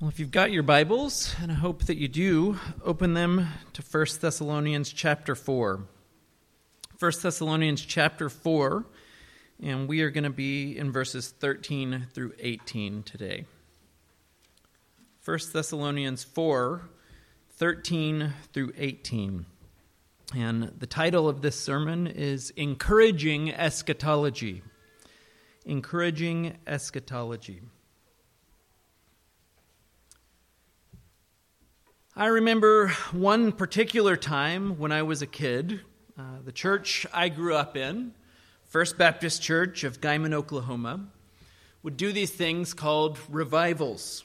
Well, if you've got your Bibles, and I hope that you do, open them to 1 Thessalonians chapter 4. 1 Thessalonians chapter 4, and we are going to be in verses 13 through 18 today. 1 Thessalonians 4, 13 through 18. And the title of this sermon is Encouraging Eschatology. Encouraging Eschatology. I remember one particular time when I was a kid. Uh, the church I grew up in, First Baptist Church of Guymon, Oklahoma, would do these things called revivals,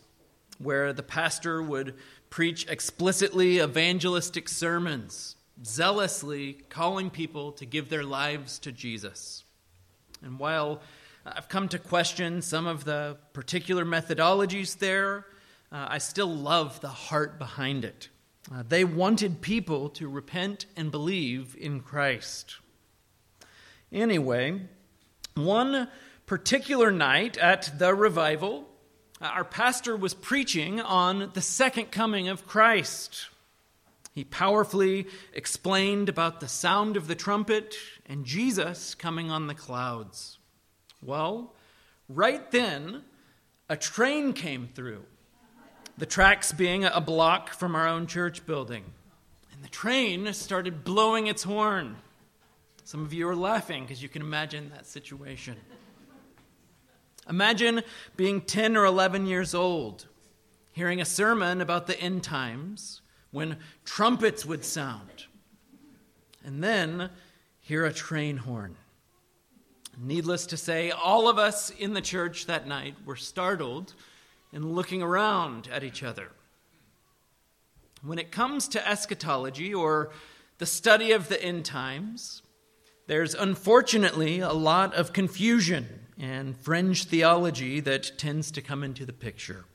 where the pastor would preach explicitly evangelistic sermons, zealously calling people to give their lives to Jesus. And while I've come to question some of the particular methodologies there, uh, I still love the heart behind it. Uh, they wanted people to repent and believe in Christ. Anyway, one particular night at the revival, uh, our pastor was preaching on the second coming of Christ. He powerfully explained about the sound of the trumpet and Jesus coming on the clouds. Well, right then, a train came through the tracks being a block from our own church building. And the train started blowing its horn. Some of you are laughing because you can imagine that situation. Imagine being 10 or 11 years old, hearing a sermon about the end times when trumpets would sound, and then hear a train horn. Needless to say, all of us in the church that night were startled and looking around at each other. When it comes to eschatology or the study of the end times, there's unfortunately a lot of confusion and fringe theology that tends to come into the picture.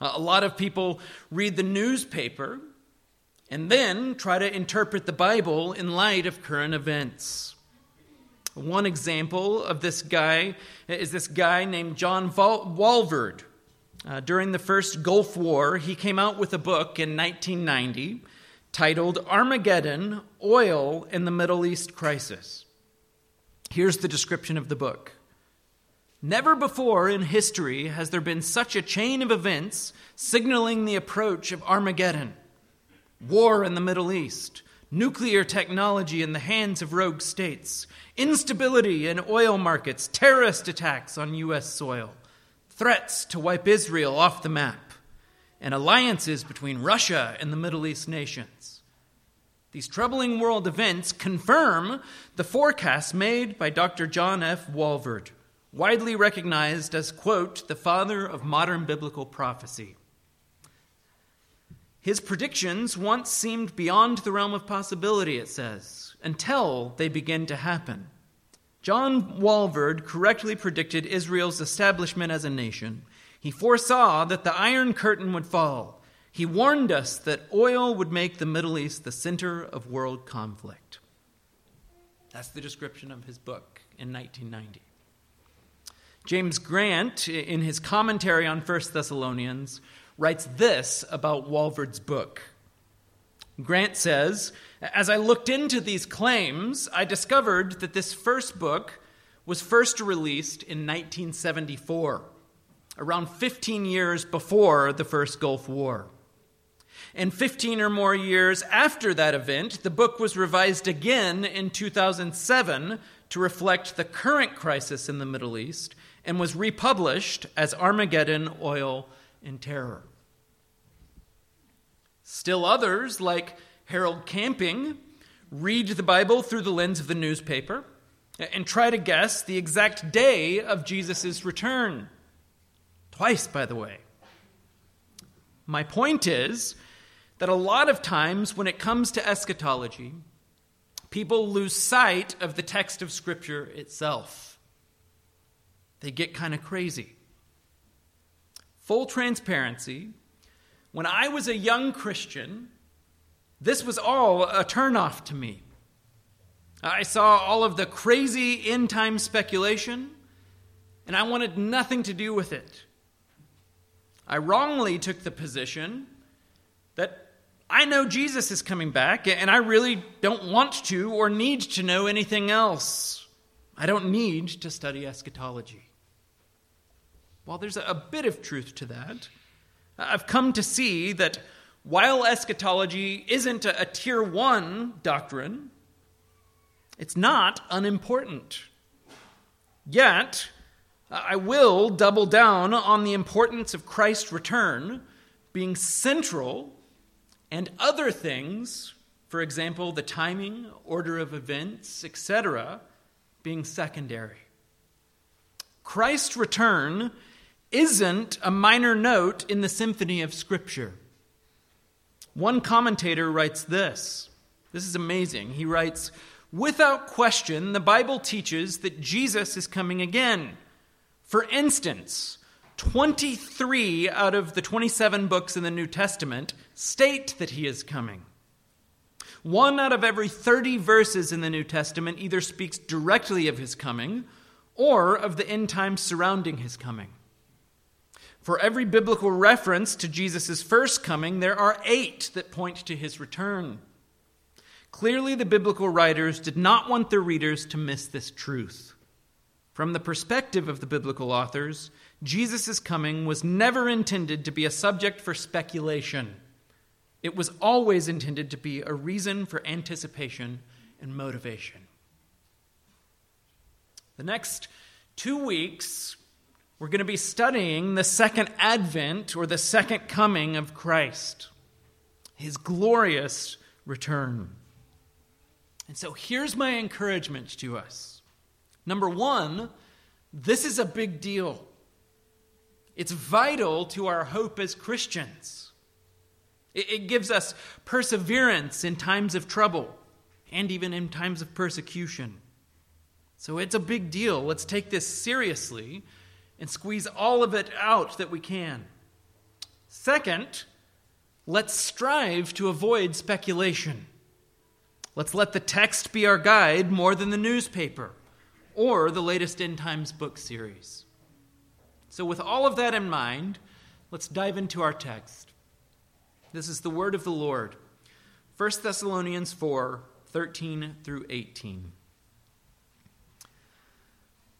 A lot of people read the newspaper and then try to interpret the Bible in light of current events. One example of this guy is this guy named John Walvoord uh, during the first Gulf War, he came out with a book in 1990 titled Armageddon Oil and the Middle East Crisis. Here's the description of the book Never before in history has there been such a chain of events signaling the approach of Armageddon. War in the Middle East, nuclear technology in the hands of rogue states, instability in oil markets, terrorist attacks on U.S. soil threats to wipe Israel off the map, and alliances between Russia and the Middle East nations. These troubling world events confirm the forecasts made by Dr. John F. Walvoord, widely recognized as, quote, the father of modern biblical prophecy. His predictions once seemed beyond the realm of possibility, it says, until they begin to happen. John Walvoord correctly predicted Israel's establishment as a nation. He foresaw that the Iron Curtain would fall. He warned us that oil would make the Middle East the center of world conflict. That's the description of his book in 1990. James Grant, in his commentary on 1 Thessalonians, writes this about Walvoord's book. Grant says, As I looked into these claims, I discovered that this first book was first released in 1974, around 15 years before the first Gulf War. And 15 or more years after that event, the book was revised again in 2007 to reflect the current crisis in the Middle East and was republished as Armageddon, Oil, and Terror. Still others, like Harold Camping, read the Bible through the lens of the newspaper and try to guess the exact day of Jesus' return. Twice, by the way. My point is that a lot of times when it comes to eschatology, people lose sight of the text of Scripture itself. They get kind of crazy. Full transparency, when I was a young Christian, this was all a turnoff to me. I saw all of the crazy end time speculation, and I wanted nothing to do with it. I wrongly took the position that I know Jesus is coming back, and I really don't want to or need to know anything else. I don't need to study eschatology. While there's a bit of truth to that, I've come to see that while eschatology isn't a, tier one doctrine, it's not unimportant. Yet, I will double down on the importance of Christ's return being central and other things, for example, the timing, order of events, etc., being secondary. Christ's return isn't a minor note in the symphony of Scripture. One commentator writes this. This is amazing. He writes, Without question, the Bible teaches that Jesus is coming again. For instance, 23 out of the 27 books in the New Testament state that he is coming. One out of every 30 verses in the New Testament either speaks directly of his coming or of the end times surrounding his coming. For every biblical reference to Jesus' first coming, there are eight that point to his return. Clearly, the biblical writers did not want their readers to miss this truth. From the perspective of the biblical authors, Jesus' coming was never intended to be a subject for speculation. It was always intended to be a reason for anticipation and motivation. The next two weeks, we're going to be studying the second advent or the second coming of Christ, his glorious return. And so here's my encouragement to us. Number one, this is a big deal. It's vital to our hope as Christians. It, gives us perseverance in times of trouble and even in times of persecution. So it's a big deal. Let's take this seriously and squeeze all of it out that we can. Second, let's strive to avoid speculation. Let's let the text be our guide more than the newspaper or the latest End Times book series. So, with all of that in mind, let's dive into our text. This is the word of the Lord 1 Thessalonians 4 13 through 18.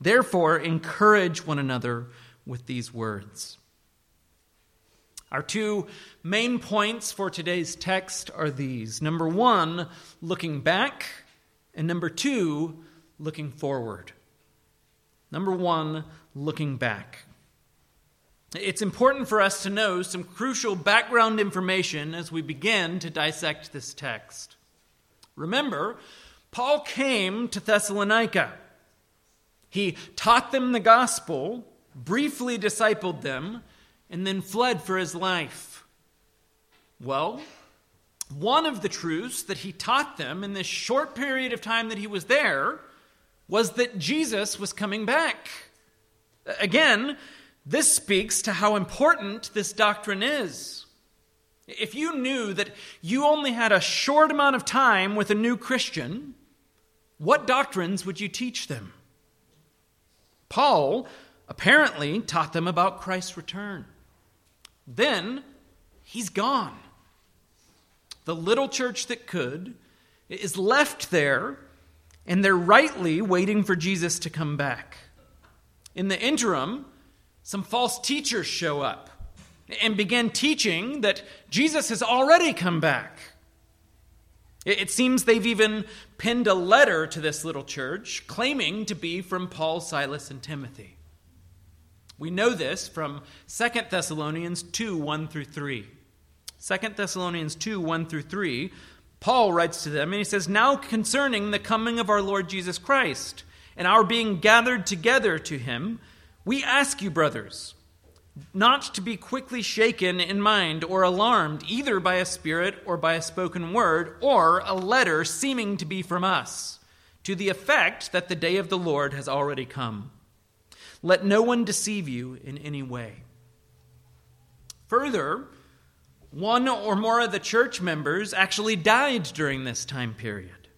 Therefore, encourage one another with these words. Our two main points for today's text are these number one, looking back, and number two, looking forward. Number one, looking back. It's important for us to know some crucial background information as we begin to dissect this text. Remember, Paul came to Thessalonica. He taught them the gospel, briefly discipled them, and then fled for his life. Well, one of the truths that he taught them in this short period of time that he was there was that Jesus was coming back. Again, this speaks to how important this doctrine is. If you knew that you only had a short amount of time with a new Christian, what doctrines would you teach them? Paul apparently taught them about Christ's return. Then he's gone. The little church that could is left there, and they're rightly waiting for Jesus to come back. In the interim, some false teachers show up. and begin teaching that Jesus has already come back. It seems they've even penned a letter to this little church claiming to be from Paul, Silas, and Timothy. We know this from 2 Thessalonians 2 1 through 3. 2 Thessalonians 2 1 through 3, Paul writes to them and he says, Now concerning the coming of our Lord Jesus Christ and our being gathered together to him, we ask you, brothers, not to be quickly shaken in mind or alarmed either by a spirit or by a spoken word or a letter seeming to be from us, to the effect that the day of the Lord has already come. Let no one deceive you in any way. Further, one or more of the church members actually died during this time period.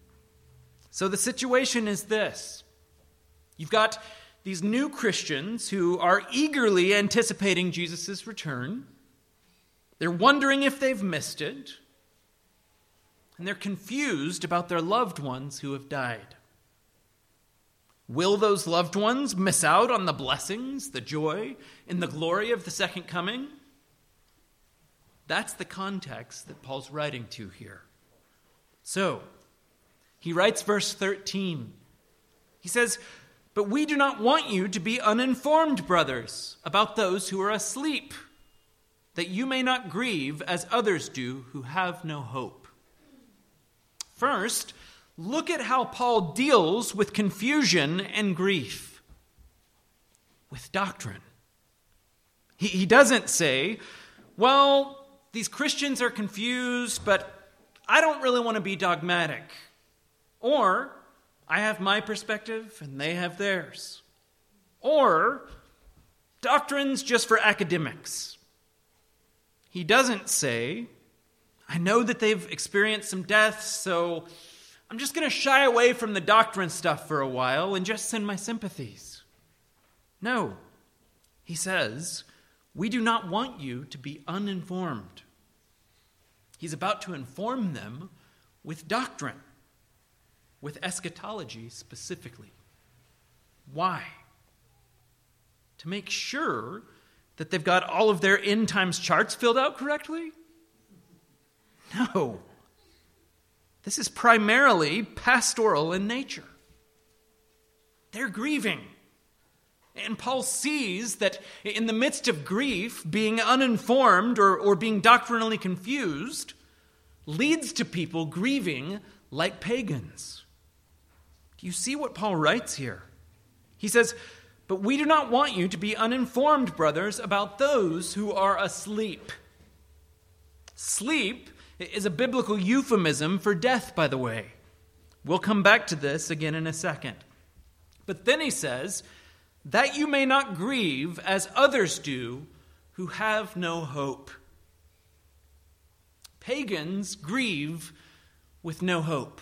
So the situation is this you've got these new Christians who are eagerly anticipating Jesus' return. They're wondering if they've missed it. And they're confused about their loved ones who have died. Will those loved ones miss out on the blessings, the joy, and the glory of the second coming? That's the context that Paul's writing to here. So, he writes verse 13. He says, but we do not want you to be uninformed, brothers, about those who are asleep, that you may not grieve as others do who have no hope. First, look at how Paul deals with confusion and grief with doctrine. He, he doesn't say, well, these Christians are confused, but I don't really want to be dogmatic. Or, I have my perspective and they have theirs. Or doctrines just for academics. He doesn't say, I know that they've experienced some deaths, so I'm just going to shy away from the doctrine stuff for a while and just send my sympathies. No. He says, We do not want you to be uninformed. He's about to inform them with doctrine with eschatology specifically. Why? To make sure that they've got all of their end times charts filled out correctly? No. This is primarily pastoral in nature. They're grieving. And Paul sees that in the midst of grief, being uninformed or, or being doctrinally confused leads to people grieving like pagans. You see what Paul writes here? He says, But we do not want you to be uninformed, brothers, about those who are asleep. Sleep is a biblical euphemism for death, by the way. We'll come back to this again in a second. But then he says, That you may not grieve as others do who have no hope. Pagans grieve with no hope.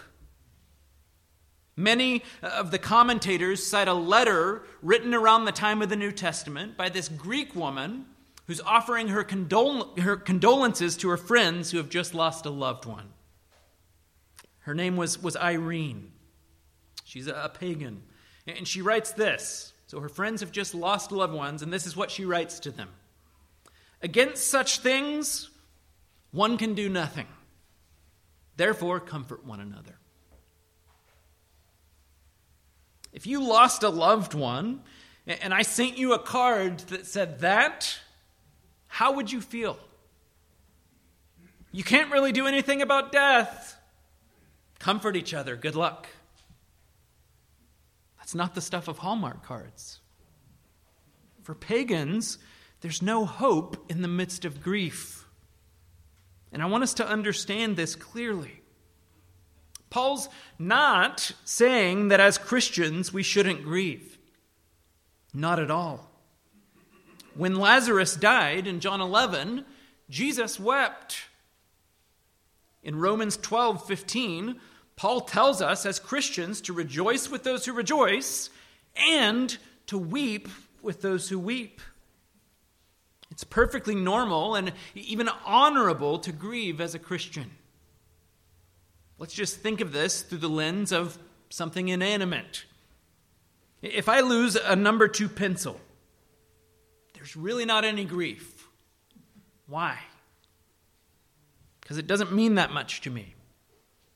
Many of the commentators cite a letter written around the time of the New Testament by this Greek woman who's offering her, condol- her condolences to her friends who have just lost a loved one. Her name was, was Irene. She's a, a pagan. And she writes this. So her friends have just lost loved ones, and this is what she writes to them Against such things, one can do nothing. Therefore, comfort one another. If you lost a loved one and I sent you a card that said that, how would you feel? You can't really do anything about death. Comfort each other. Good luck. That's not the stuff of Hallmark cards. For pagans, there's no hope in the midst of grief. And I want us to understand this clearly. Paul's not saying that as Christians we shouldn't grieve. Not at all. When Lazarus died in John 11, Jesus wept. In Romans 12 15, Paul tells us as Christians to rejoice with those who rejoice and to weep with those who weep. It's perfectly normal and even honorable to grieve as a Christian. Let's just think of this through the lens of something inanimate. If I lose a number two pencil, there's really not any grief. Why? Because it doesn't mean that much to me.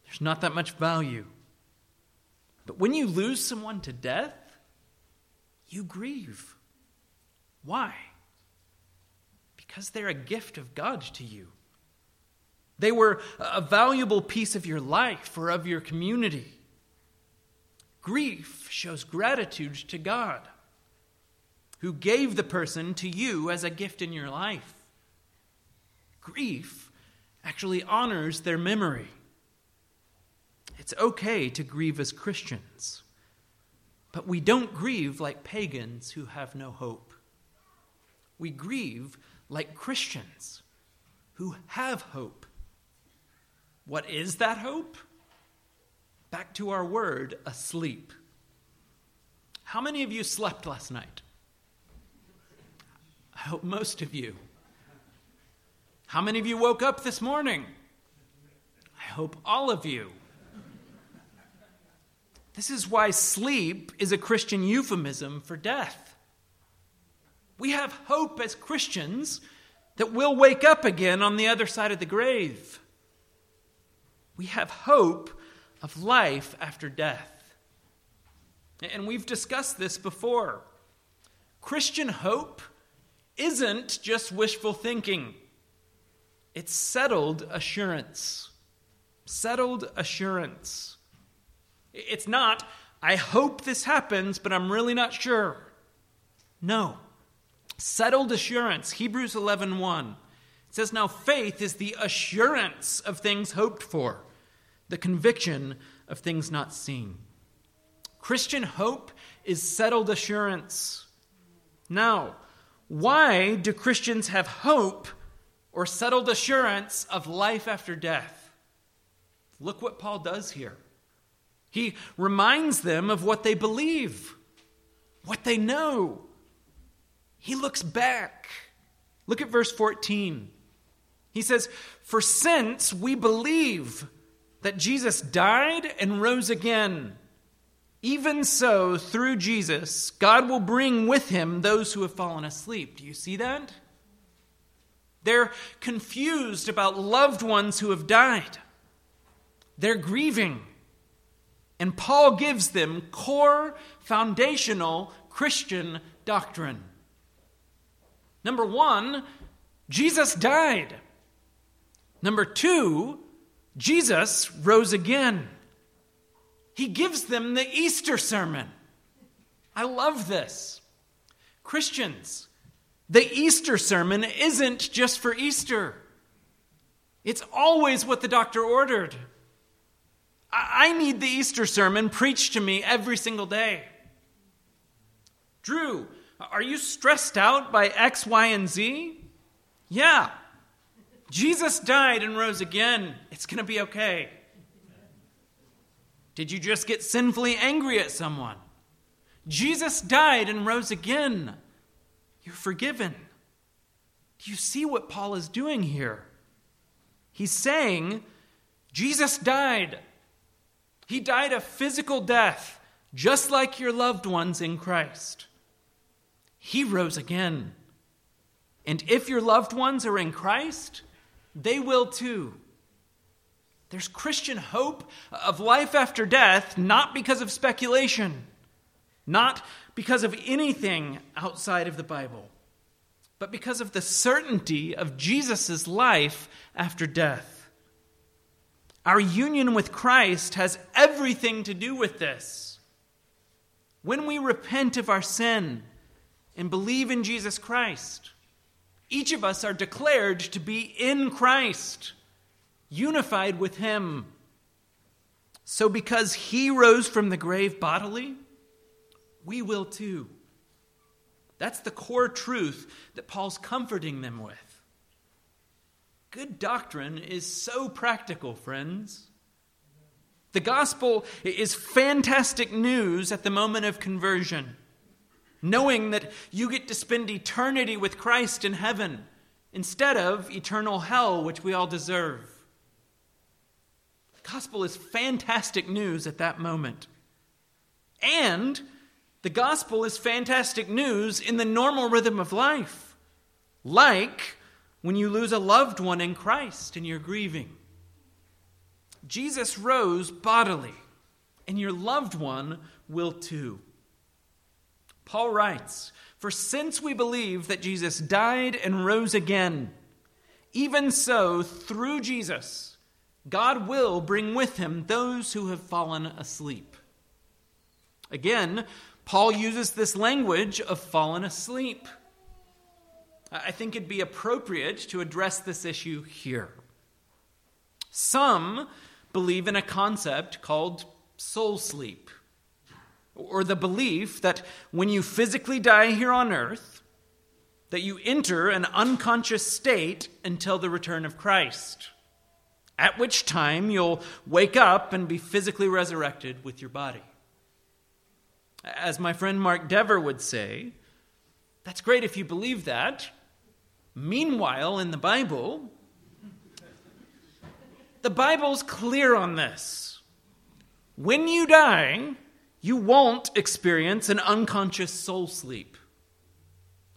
There's not that much value. But when you lose someone to death, you grieve. Why? Because they're a gift of God to you. They were a valuable piece of your life or of your community. Grief shows gratitude to God, who gave the person to you as a gift in your life. Grief actually honors their memory. It's okay to grieve as Christians, but we don't grieve like pagans who have no hope. We grieve like Christians who have hope. What is that hope? Back to our word, asleep. How many of you slept last night? I hope most of you. How many of you woke up this morning? I hope all of you. This is why sleep is a Christian euphemism for death. We have hope as Christians that we'll wake up again on the other side of the grave. We have hope of life after death. And we've discussed this before. Christian hope isn't just wishful thinking, it's settled assurance. Settled assurance. It's not, I hope this happens, but I'm really not sure. No. Settled assurance. Hebrews 11:1. 1. It says now faith is the assurance of things hoped for, the conviction of things not seen. Christian hope is settled assurance. Now, why do Christians have hope or settled assurance of life after death? Look what Paul does here. He reminds them of what they believe, what they know. He looks back. Look at verse 14. He says, For since we believe that Jesus died and rose again, even so, through Jesus, God will bring with him those who have fallen asleep. Do you see that? They're confused about loved ones who have died. They're grieving. And Paul gives them core, foundational Christian doctrine. Number one, Jesus died. Number two, Jesus rose again he gives them the Easter sermon. I love this. Christians, the Easter sermon isn't just for Easter, it's always what the doctor ordered. I need the Easter sermon preached to me every single day. Drew, are you stressed out by X, Y, and Z? Yeah. Jesus died and rose again. It's going to be okay. Did you just get sinfully angry at someone? Jesus died and rose again. You're forgiven. Do you see what Paul is doing here? He's saying, Jesus died. He died a physical death, just like your loved ones in Christ. He rose again. And if your loved ones are in Christ, they will too. There's Christian hope of life after death, not because of speculation, not because of anything outside of the Bible, but because of the certainty of Jesus' life after death. Our union with Christ has everything to do with this. When we repent of our sin and believe in Jesus Christ, each of us are declared to be in Christ unified with him. So, because he rose from the grave bodily, we will too. That's the core truth that Paul's comforting them with. Good doctrine is so practical, friends. The gospel is fantastic news at the moment of conversion, knowing that you get to spend eternity with Christ in heaven instead of eternal hell, which we all deserve The gospel is fantastic news at that moment. And the gospel is fantastic news in the normal rhythm of life, like when you lose a loved one in Christ and you're grieving. Jesus rose bodily, and your loved one will too. Paul writes, For since we believe that Jesus died and rose again, even so, through Jesus, God will bring with him those who have fallen asleep. Again, Paul uses this language of fallen asleep. I think it'd be appropriate to address this issue here. Some believe in a concept called soul sleep, or the belief that when you physically die here on earth, that you enter an unconscious state until the return of Christ, at which time you'll wake up and be physically resurrected with your body. As my friend Mark Dever would say, that's great if you believe that. Meanwhile, in the Bible, the Bible's clear on this. When you die, you won't experience an unconscious soul sleep.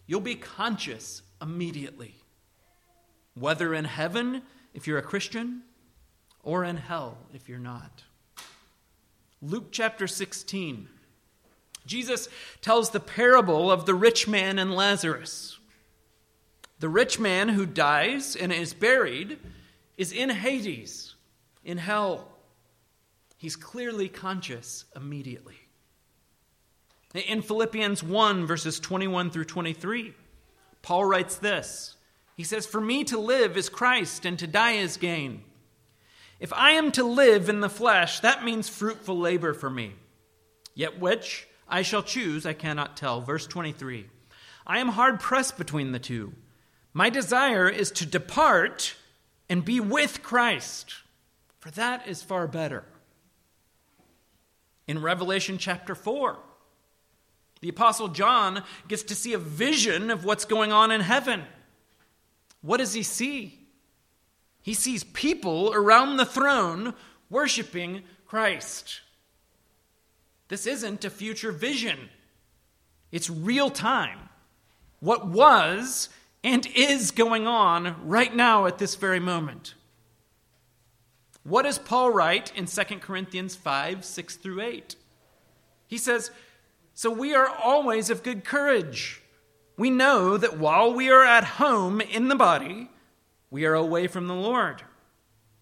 You'll be conscious immediately, whether in heaven, if you're a Christian, or in hell, if you're not. Luke chapter 16 Jesus tells the parable of the rich man and Lazarus. The rich man who dies and is buried is in Hades, in hell. He's clearly conscious immediately. In Philippians 1, verses 21 through 23, Paul writes this He says, For me to live is Christ, and to die is gain. If I am to live in the flesh, that means fruitful labor for me. Yet which I shall choose, I cannot tell. Verse 23 I am hard pressed between the two. My desire is to depart and be with Christ, for that is far better. In Revelation chapter 4, the Apostle John gets to see a vision of what's going on in heaven. What does he see? He sees people around the throne worshiping Christ. This isn't a future vision, it's real time. What was and is going on right now at this very moment. What does Paul write in 2 Corinthians 5 6 through 8? He says, So we are always of good courage. We know that while we are at home in the body, we are away from the Lord.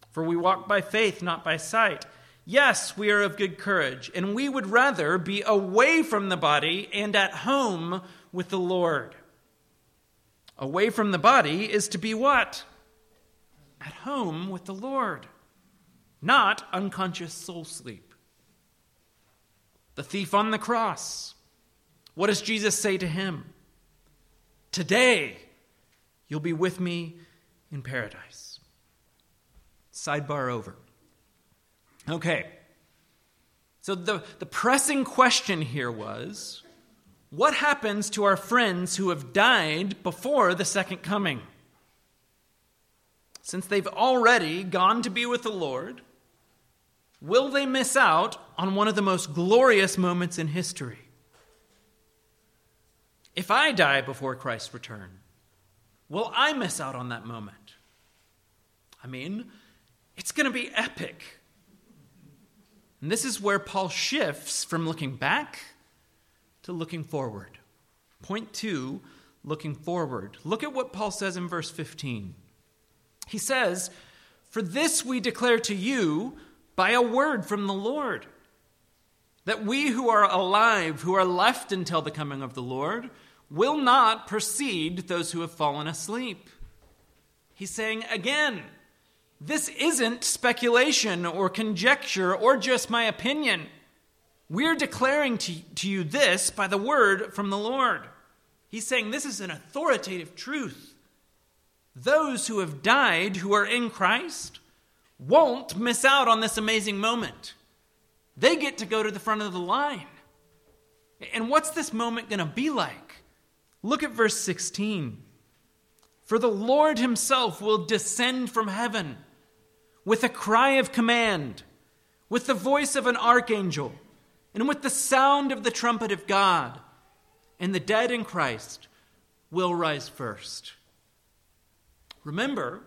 For we walk by faith, not by sight. Yes, we are of good courage, and we would rather be away from the body and at home with the Lord. Away from the body is to be what? At home with the Lord, not unconscious soul sleep. The thief on the cross. What does Jesus say to him? Today, you'll be with me in paradise. Sidebar over. Okay. So the, the pressing question here was what happens to our friends who have died before the second coming? Since they've already gone to be with the Lord, will they miss out on one of the most glorious moments in history? If I die before Christ's return, will I miss out on that moment? I mean, it's going to be epic. And this is where Paul shifts from looking back to looking forward. Point two, looking forward. Look at what Paul says in verse 15. He says, For this we declare to you by a word from the Lord, that we who are alive, who are left until the coming of the Lord, will not precede those who have fallen asleep. He's saying again, this isn't speculation or conjecture or just my opinion. We're declaring to, to you this by the word from the Lord. He's saying this is an authoritative truth. Those who have died who are in Christ won't miss out on this amazing moment. They get to go to the front of the line. And what's this moment going to be like? Look at verse 16. For the Lord himself will descend from heaven with a cry of command, with the voice of an archangel, and with the sound of the trumpet of God, and the dead in Christ will rise first. Remember,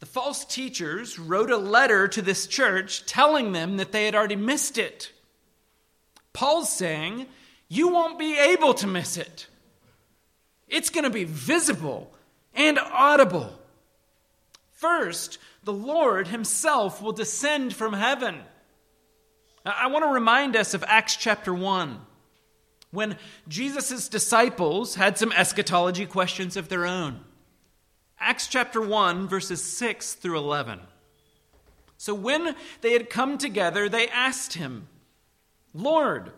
the false teachers wrote a letter to this church telling them that they had already missed it. Paul's saying, You won't be able to miss it. It's going to be visible and audible. First, the Lord Himself will descend from heaven. I want to remind us of Acts chapter 1, when Jesus' disciples had some eschatology questions of their own. Acts chapter 1, verses 6 through 11. So when they had come together, they asked him, Lord,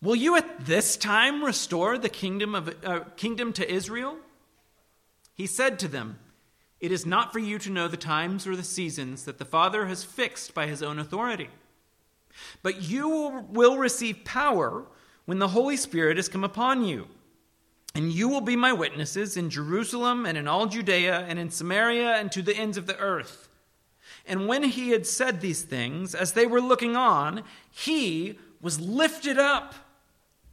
will you at this time restore the kingdom, of, uh, kingdom to Israel? He said to them, It is not for you to know the times or the seasons that the Father has fixed by his own authority. But you will receive power when the Holy Spirit has come upon you and you will be my witnesses in Jerusalem and in all Judea and in Samaria and to the ends of the earth. And when he had said these things, as they were looking on, he was lifted up,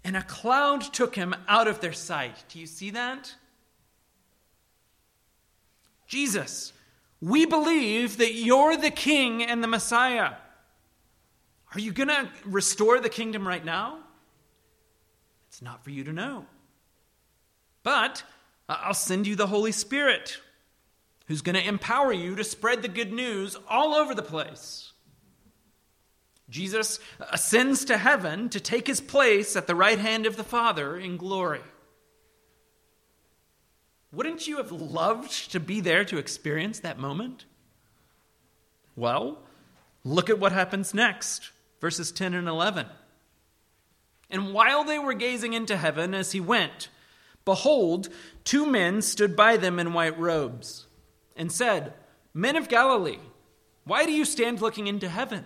and a cloud took him out of their sight. Do you see that? Jesus, we believe that you're the king and the Messiah. Are you going to restore the kingdom right now? It's not for you to know. But I'll send you the Holy Spirit, who's going to empower you to spread the good news all over the place. Jesus ascends to heaven to take his place at the right hand of the Father in glory. Wouldn't you have loved to be there to experience that moment? Well, look at what happens next, verses 10 and 11. And while they were gazing into heaven as he went, Behold, two men stood by them in white robes, and said, Men of Galilee, why do you stand looking into heaven?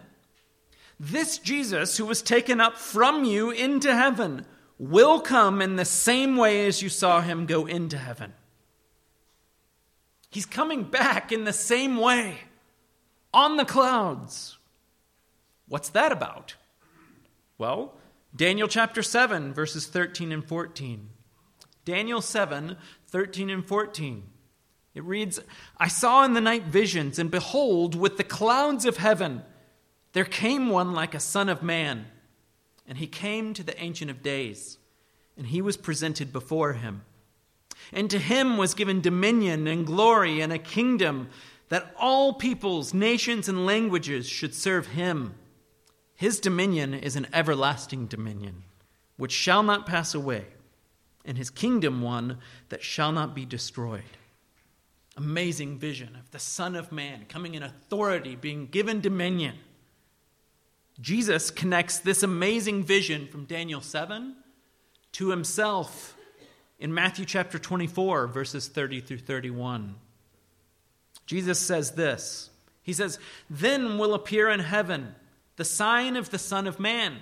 This Jesus, who was taken up from you into heaven, will come in the same way as you saw him go into heaven. He's coming back in the same way, on the clouds. What's that about? Well, Daniel chapter 7, verses 13 and 14. Daniel 7 13 and 14. It reads, I saw in the night visions, and behold, with the clouds of heaven, there came one like a son of man. And he came to the Ancient of Days, and he was presented before him. And to him was given dominion and glory and a kingdom that all peoples, nations, and languages should serve him. His dominion is an everlasting dominion, which shall not pass away and his kingdom one that shall not be destroyed. Amazing vision of the Son of Man coming in authority, being given dominion. Jesus connects this amazing vision from Daniel 7 to himself in Matthew chapter 24, verses 30 through 31. Jesus says this He says, Then will appear in heaven the sign of the Son of Man.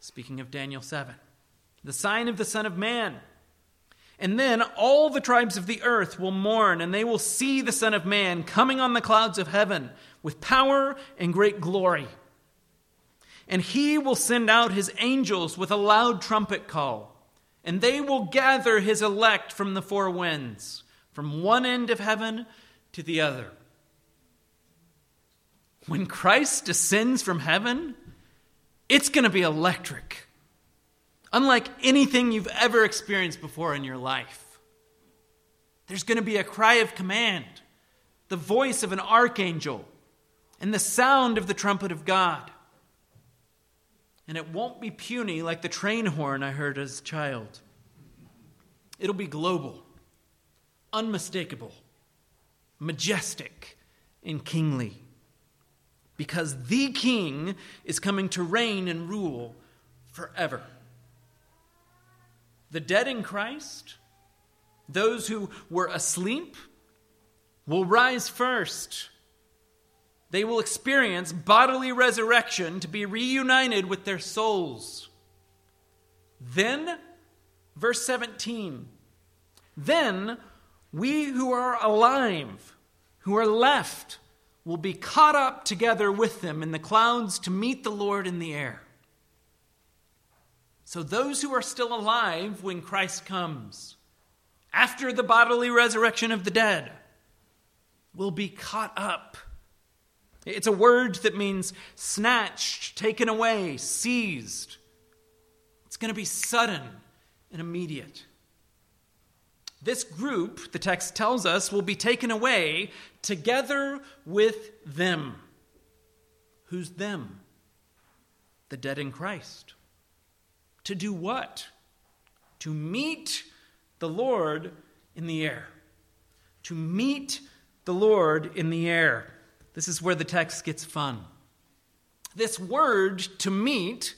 Speaking of Daniel 7 the sign of the Son of Man. And then all the tribes of the earth will mourn, and they will see the Son of Man coming on the clouds of heaven with power and great glory. And he will send out his angels with a loud trumpet call, and they will gather his elect from the four winds, from one end of heaven to the other. When Christ descends from heaven, it's going to be electric unlike anything you've ever experienced before in your life. There's going to be a cry of command, the voice of an archangel, and the sound of the trumpet of God. And it won't be puny like the train horn I heard as a child. It'll be global, unmistakable, majestic, and kingly. Because the king is coming to reign and rule forever the dead in Christ, those who were asleep, will rise first. They will experience bodily resurrection to be reunited with their souls. Then, verse 17, then we who are alive, who are left, will be caught up together with them in the clouds to meet the Lord in the air. So, those who are still alive when Christ comes, after the bodily resurrection of the dead, will be caught up. It's a word that means snatched, taken away, seized. It's going to be sudden and immediate. This group, the text tells us, will be taken away together with them. Who's them? The dead in Christ. To do what? To meet the Lord in the air. To meet the Lord in the air. This is where the text gets fun. This word to meet,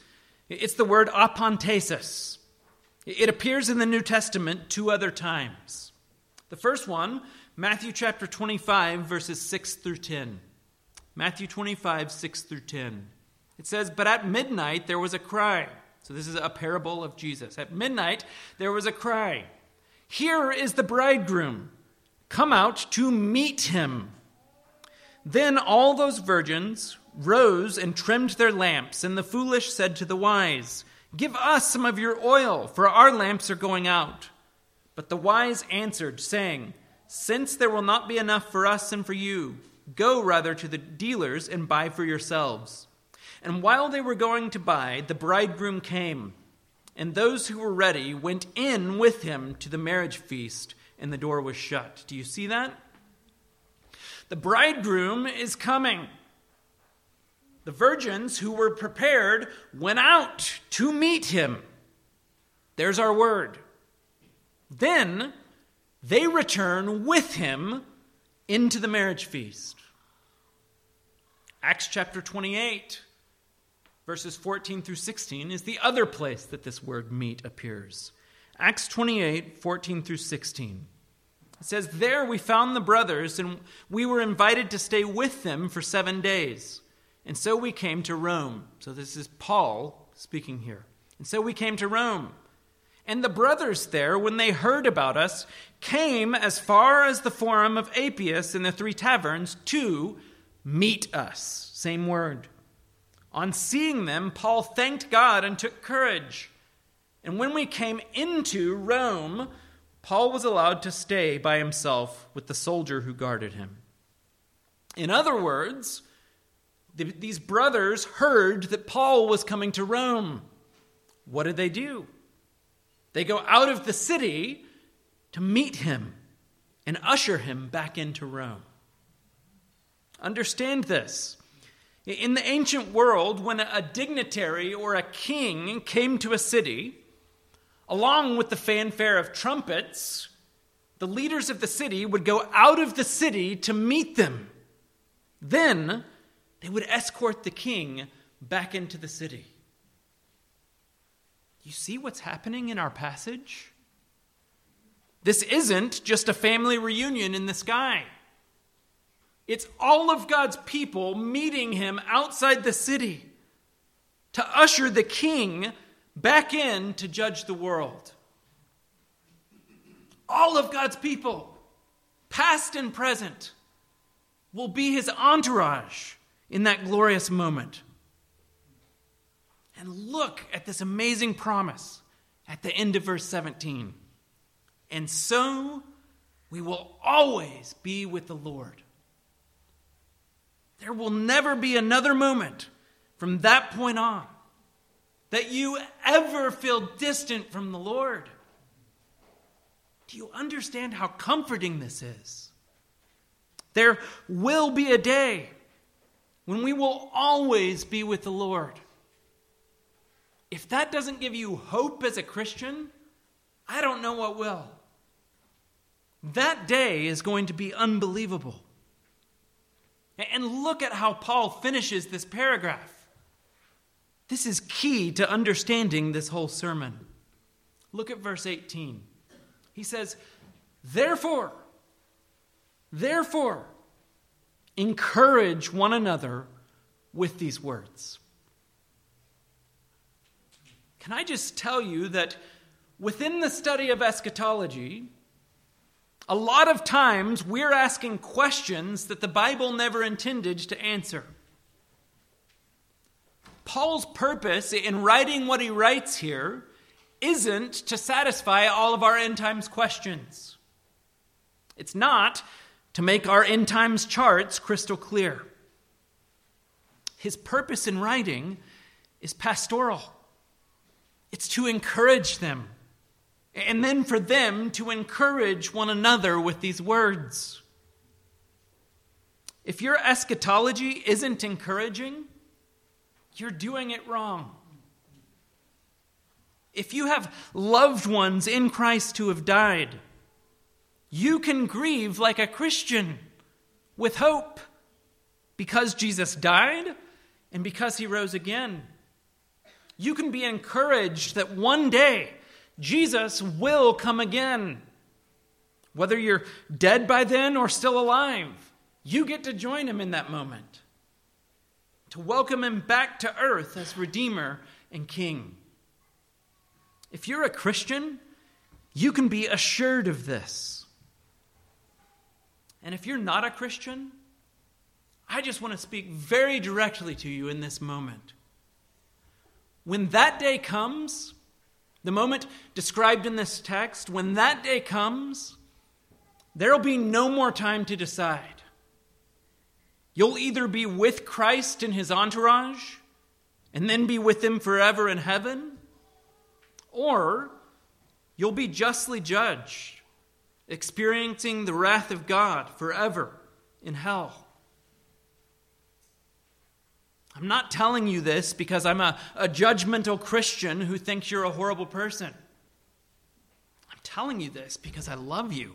it's the word apantesis. It appears in the New Testament two other times. The first one, Matthew chapter 25, verses 6 through 10. Matthew 25, 6 through 10. It says, But at midnight there was a cry. So this is a parable of Jesus. At midnight there was a cry Here is the bridegroom. Come out to meet him. Then all those virgins rose and trimmed their lamps, and the foolish said to the wise, Give us some of your oil, for our lamps are going out. But the wise answered, saying, Since there will not be enough for us and for you, go rather to the dealers and buy for yourselves. And while they were going to buy, the bridegroom came, and those who were ready went in with him to the marriage feast, and the door was shut. Do you see that? The bridegroom is coming. The virgins who were prepared went out to meet him. There's our word. Then they return with him into the marriage feast. Acts chapter 28, verses 14 through 16, is the other place that this word meet appears. Acts 28, 14 through 16. It says, There we found the brothers, and we were invited to stay with them for seven days. And so we came to Rome. So this is Paul speaking here. And so we came to Rome. And the brothers there, when they heard about us, came as far as the forum of Appius and the three taverns to meet us. Same word. On seeing them, Paul thanked God and took courage. And when we came into Rome, Paul was allowed to stay by himself with the soldier who guarded him. In other words, the, these brothers heard that Paul was coming to Rome. What did they do? They go out of the city to meet him and usher him back into Rome. Understand this. In the ancient world, when a dignitary or a king came to a city, Along with the fanfare of trumpets, the leaders of the city would go out of the city to meet them. Then they would escort the king back into the city. You see what's happening in our passage? This isn't just a family reunion in the sky. It's all of God's people meeting him outside the city to usher the king back in to judge the world. All of God's people, past and present, will be his entourage in that glorious moment. And look at this amazing promise at the end of verse 17. And so we will always be with the Lord. There will never be another moment from that point on that you ever feel distant from the Lord. Do you understand how comforting this is? There will be a day when we will always be with the Lord. If that doesn't give you hope as a Christian, I don't know what will. That day is going to be unbelievable. And look at how Paul finishes this paragraph. This is key to understanding this whole sermon. Look at verse 18. He says, Therefore, therefore, encourage one another with these words. Can I just tell you that within the study of eschatology, a lot of times we're asking questions that the Bible never intended to answer. Paul's purpose in writing what he writes here isn't to satisfy all of our end times questions. It's not to make our end times charts crystal clear. His purpose in writing is pastoral, it's to encourage them, and then for them to encourage one another with these words. If your eschatology isn't encouraging, you're doing it wrong. If you have loved ones in Christ who have died, you can grieve like a Christian with hope because Jesus died and because he rose again. You can be encouraged that one day Jesus will come again. Whether you're dead by then or still alive, you get to join him in that moment, to welcome him back to earth as Redeemer and King. If you're a Christian, you can be assured of this. And if you're not a Christian, I just want to speak very directly to you in this moment. When that day comes, the moment described in this text, when that day comes, there will be no more time to decide. You'll either be with Christ in his entourage and then be with him forever in heaven, or you'll be justly judged, experiencing the wrath of God forever in hell. I'm not telling you this because I'm a, a judgmental Christian who thinks you're a horrible person. I'm telling you this because I love you.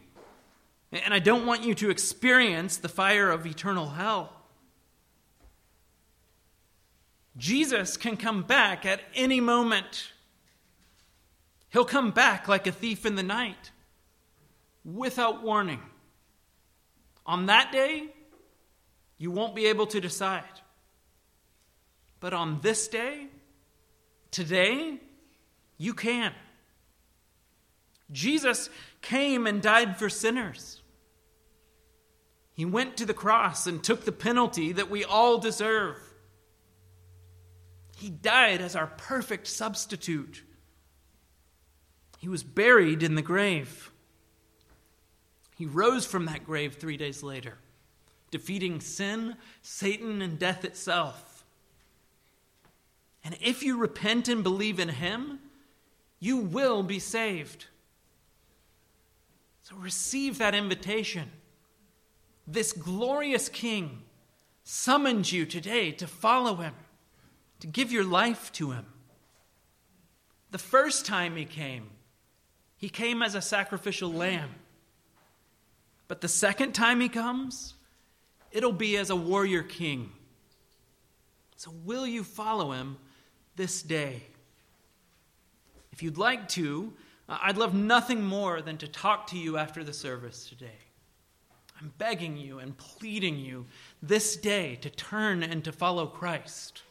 And I don't want you to experience the fire of eternal hell. Jesus can come back at any moment. He'll come back like a thief in the night without warning. On that day, you won't be able to decide. But on this day, today, you can. Jesus came and died for sinners. He went to the cross and took the penalty that we all deserve. He died as our perfect substitute. He was buried in the grave. He rose from that grave three days later, defeating sin, Satan, and death itself. And if you repent and believe in Him, you will be saved. So receive that invitation. This glorious King summons you today to follow Him, to give your life to Him. The first time He came, he came as a sacrificial lamb. But the second time he comes, it'll be as a warrior king. So, will you follow him this day? If you'd like to, uh, I'd love nothing more than to talk to you after the service today. I'm begging you and pleading you this day to turn and to follow Christ.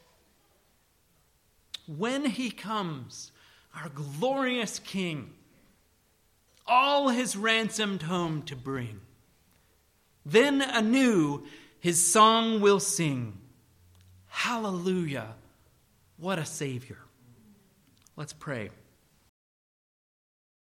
When he comes, our glorious King, all his ransomed home to bring. Then anew his song will sing Hallelujah, what a Savior. Let's pray.